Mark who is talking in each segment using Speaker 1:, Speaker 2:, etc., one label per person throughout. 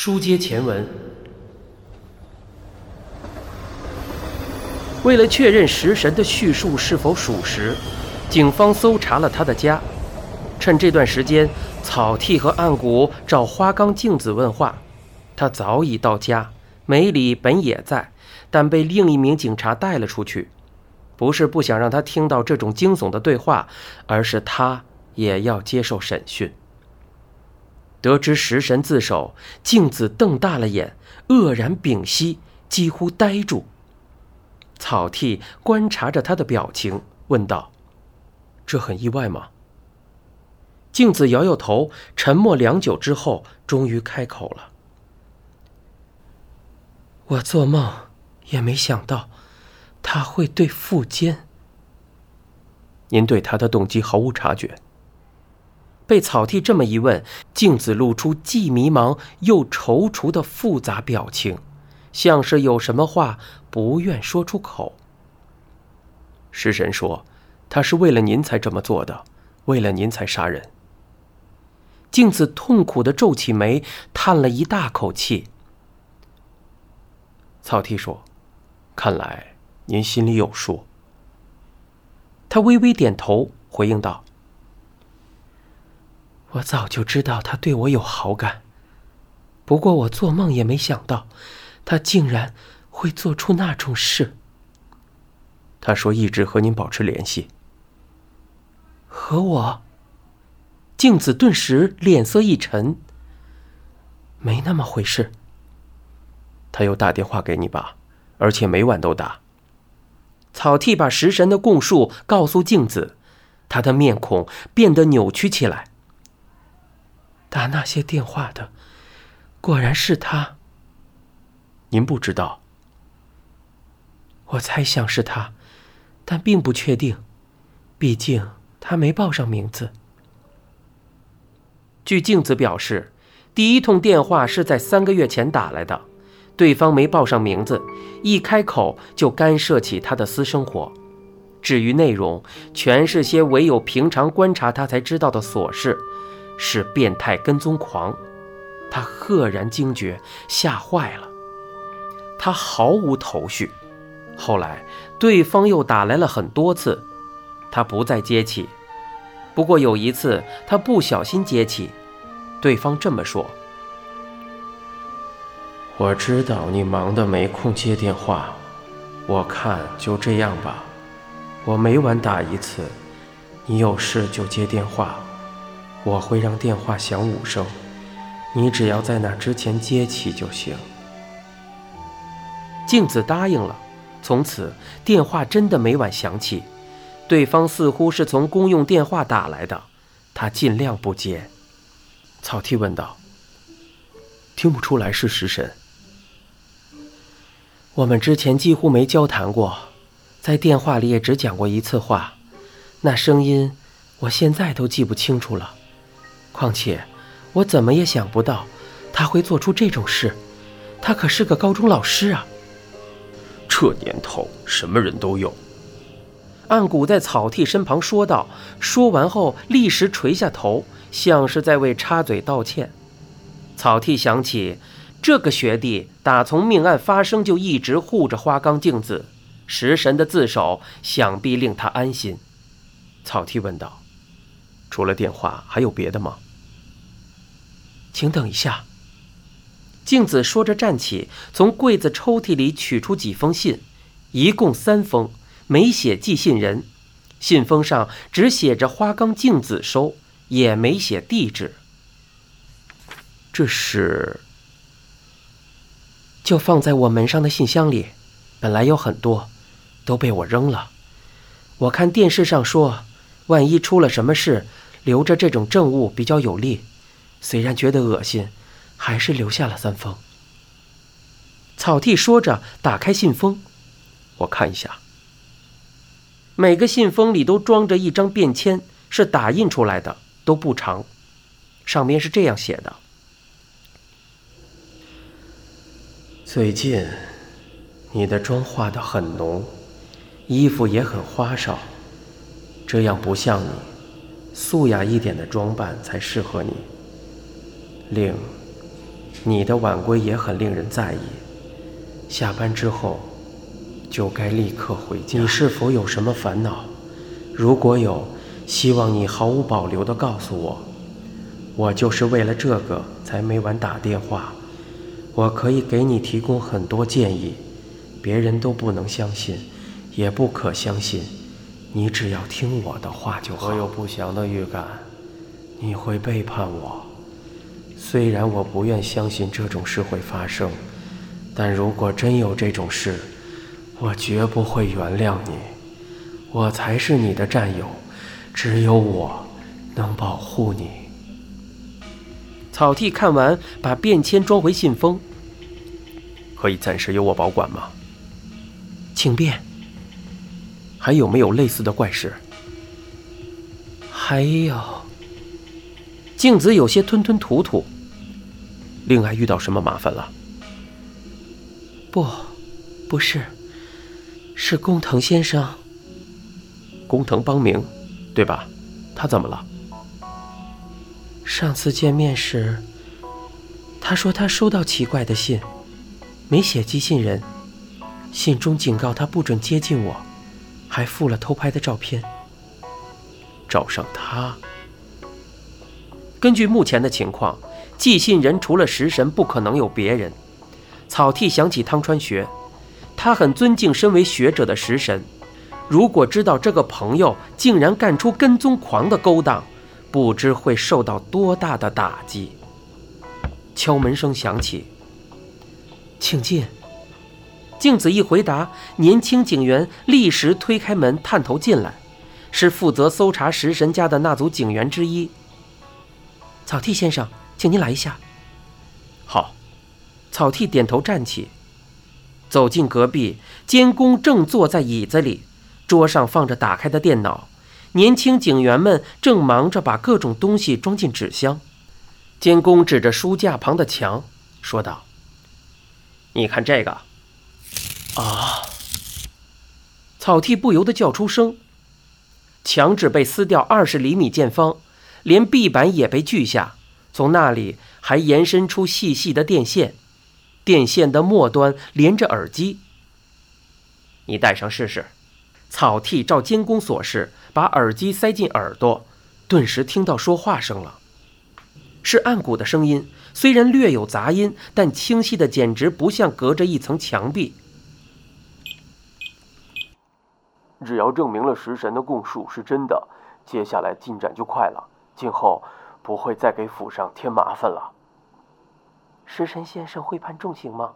Speaker 1: 书接前文，为了确认食神的叙述是否属实，警方搜查了他的家。趁这段时间，草剃和暗谷找花冈镜子问话，他早已到家。梅里本也在，但被另一名警察带了出去，不是不想让他听到这种惊悚的对话，而是他也要接受审讯。得知食神自首，镜子瞪大了眼，愕然屏息，几乎呆住。草剃观察着他的表情，问道：“这很意外吗？”镜子摇摇头，沉默良久之后，终于开口了：“我做梦也没想到，他会对富坚。您对他的动机毫无察觉。”被草剃这么一问，镜子露出既迷茫又踌躇的复杂表情，像是有什么话不愿说出口。食神说：“他是为了您才这么做的，为了您才杀人。”镜子痛苦的皱起眉，叹了一大口气。草剃说：“看来您心里有数。”他微微点头，回应道。我早就知道他对我有好感，不过我做梦也没想到，他竟然会做出那种事。他说一直和您保持联系。和我？镜子顿时脸色一沉。没那么回事。他有打电话给你吧？而且每晚都打。草剃把食神的供述告诉镜子，他的面孔变得扭曲起来。打那些电话的，果然是他。您不知道。我猜想是他，但并不确定，毕竟他没报上名字。据镜子表示，第一通电话是在三个月前打来的，对方没报上名字，一开口就干涉起他的私生活。至于内容，全是些唯有平常观察他才知道的琐事。是变态跟踪狂，他赫然惊觉，吓坏了。他毫无头绪。后来对方又打来了很多次，他不再接起。不过有一次，他不小心接起，对方这么说：“我知道你忙得没空接电话，我看就这样吧。我每晚打一次，你有事就接电话。”我会让电话响五声，你只要在那之前接起就行。镜子答应了，从此电话真的每晚响起，对方似乎是从公用电话打来的，他尽量不接。草剃问道：“听不出来是食神？我们之前几乎没交谈过，在电话里也只讲过一次话，那声音我现在都记不清楚了。”况且，我怎么也想不到他会做出这种事。他可是个高中老师啊！
Speaker 2: 这年头，什么人都有。
Speaker 1: 暗谷在草剃身旁说道，说完后立时垂下头，像是在为插嘴道歉。草剃想起，这个学弟打从命案发生就一直护着花冈镜子，食神的自首想必令他安心。草剃问道：“除了电话，还有别的吗？”请等一下。镜子说着站起，从柜子抽屉里取出几封信，一共三封，没写寄信人，信封上只写着花冈镜子收，也没写地址。这是？就放在我门上的信箱里，本来有很多，都被我扔了。我看电视上说，万一出了什么事，留着这种证物比较有利。虽然觉得恶心，还是留下了三封。草剃说着，打开信封，我看一下。每个信封里都装着一张便签，是打印出来的，都不长。上面是这样写的：最近，你的妆化得很浓，衣服也很花哨，这样不像你，素雅一点的装扮才适合你。另，你的晚归也很令人在意。下班之后，就该立刻回家。你是否有什么烦恼？如果有，希望你毫无保留地告诉我。我就是为了这个才每晚打电话。我可以给你提供很多建议，别人都不能相信，也不可相信。你只要听我的话就好。我有不祥的预感，你会背叛我。虽然我不愿相信这种事会发生，但如果真有这种事，我绝不会原谅你。我才是你的战友，只有我能保护你。
Speaker 3: 草剃看完，把便签装回信封。
Speaker 2: 可以暂时由我保管吗？
Speaker 3: 请便。
Speaker 2: 还有没有类似的怪事？
Speaker 3: 还有。镜子有些吞吞吐吐。
Speaker 2: 令爱遇到什么麻烦了？
Speaker 3: 不，不是，是工藤先生。
Speaker 2: 工藤邦明，对吧？他怎么了？
Speaker 3: 上次见面时，他说他收到奇怪的信。没写寄信人，信中警告他不准接近我，还附了偷拍的照片。
Speaker 2: 找上他。
Speaker 3: 根据目前的情况，寄信人除了食神，不可能有别人。草剃想起汤川学，他很尊敬身为学者的食神。如果知道这个朋友竟然干出跟踪狂的勾当，不知会受到多大的打击。敲门声响起。请进。镜子一回答，年轻警员立时推开门，探头进来，是负责搜查食神家的那组警员之一。草剃先生，请您来一下。
Speaker 2: 好。
Speaker 3: 草剃点头站起，走进隔壁，监工正坐在椅子里，桌上放着打开的电脑，年轻警员们正忙着把各种东西装进纸箱。监工指着书架旁的墙，说道。
Speaker 1: 你看这个，
Speaker 3: 啊！草剃不由得叫出声。墙纸被撕掉二十厘米见方，连壁板也被锯下，从那里还延伸出细细的电线，电线的末端连着耳机。
Speaker 1: 你戴上试试。
Speaker 3: 草剃照监工所示，把耳机塞进耳朵，顿时听到说话声了，是暗谷的声音。虽然略有杂音，但清晰的简直不像隔着一层墙壁。
Speaker 2: 只要证明了食神的供述是真的，接下来进展就快了，今后不会再给府上添麻烦了。
Speaker 3: 食神先生会判重刑吗？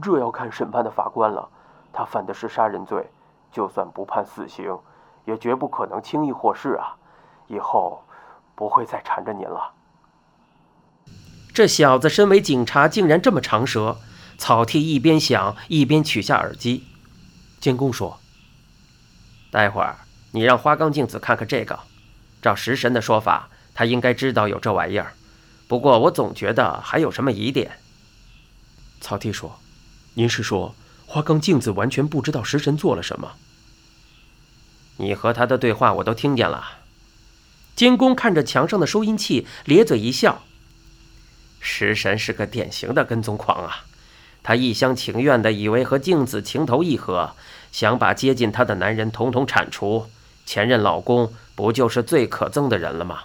Speaker 2: 这要看审判的法官了。他犯的是杀人罪，就算不判死刑，也绝不可能轻易获释啊！以后不会再缠着您了。
Speaker 3: 这小子身为警察，竟然这么长舌。草剃一边想，一边取下耳机。监工说：“
Speaker 1: 待会儿你让花岗镜子看看这个。照食神的说法，他应该知道有这玩意儿。不过我总觉得还有什么疑点。”
Speaker 2: 草剃说：“您是说花岗镜子完全不知道食神做了什么？
Speaker 1: 你和他的对话我都听见了。”
Speaker 3: 监工看着墙上的收音器，咧嘴一笑。
Speaker 1: 食神是个典型的跟踪狂啊！他一厢情愿地以为和镜子情投意合，想把接近他的男人统统铲除。前任老公不就是最可憎的人了吗？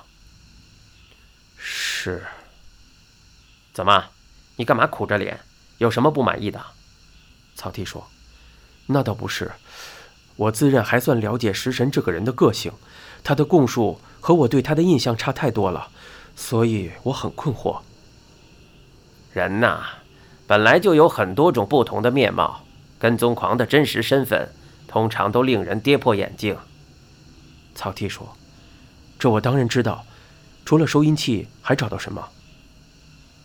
Speaker 2: 是。
Speaker 1: 怎么？你干嘛苦着脸？有什么不满意的？
Speaker 2: 草剃说：“那倒不是，我自认还算了解食神这个人的个性，他的供述和我对他的印象差太多了，所以我很困惑。”
Speaker 1: 人呐，本来就有很多种不同的面貌，跟踪狂的真实身份通常都令人跌破眼镜。
Speaker 2: 草剃说：“这我当然知道，除了收音器，还找到什么？”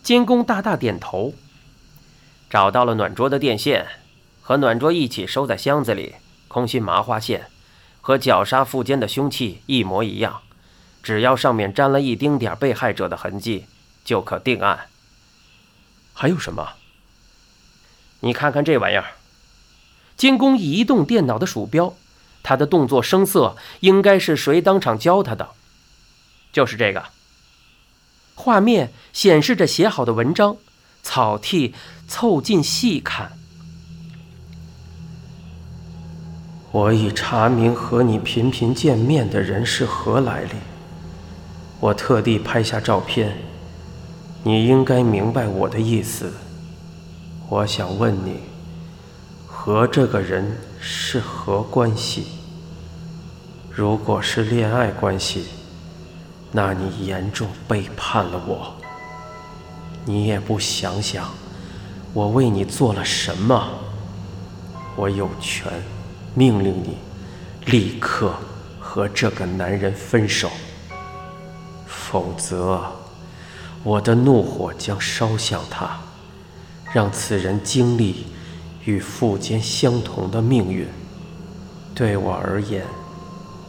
Speaker 3: 监工大大点头：“
Speaker 1: 找到了暖桌的电线，和暖桌一起收在箱子里，空心麻花线，和绞杀腹间的凶器一模一样，只要上面沾了一丁点被害者的痕迹，就可定案。”
Speaker 2: 还有什么？
Speaker 1: 你看看这玩意儿。
Speaker 3: 监工移动电脑的鼠标，他的动作生涩，应该是谁当场教他的？
Speaker 1: 就是这个。
Speaker 3: 画面显示着写好的文章，草剃凑近细看。
Speaker 1: 我已查明和你频频见面的人是何来历，我特地拍下照片，你应该明白我的意思。我想问你，和这个人是何关系？如果是恋爱关系，那你严重背叛了我。你也不想想，我为你做了什么？我有权命令你立刻和这个男人分手，否则我的怒火将烧向他，让此人经历与父坚相同的命运。对我而言，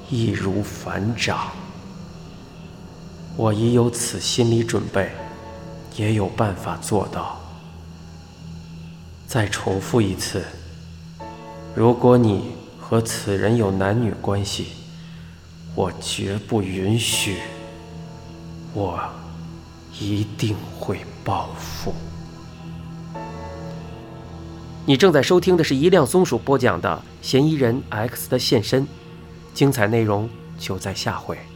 Speaker 1: 易如反掌。我已有此心理准备，也有办法做到。再重复一次：如果你和此人有男女关系，我绝不允许。我一定会报复。
Speaker 3: 你正在收听的是一辆松鼠播讲的《嫌疑人 X 的现身》，精彩内容就在下回。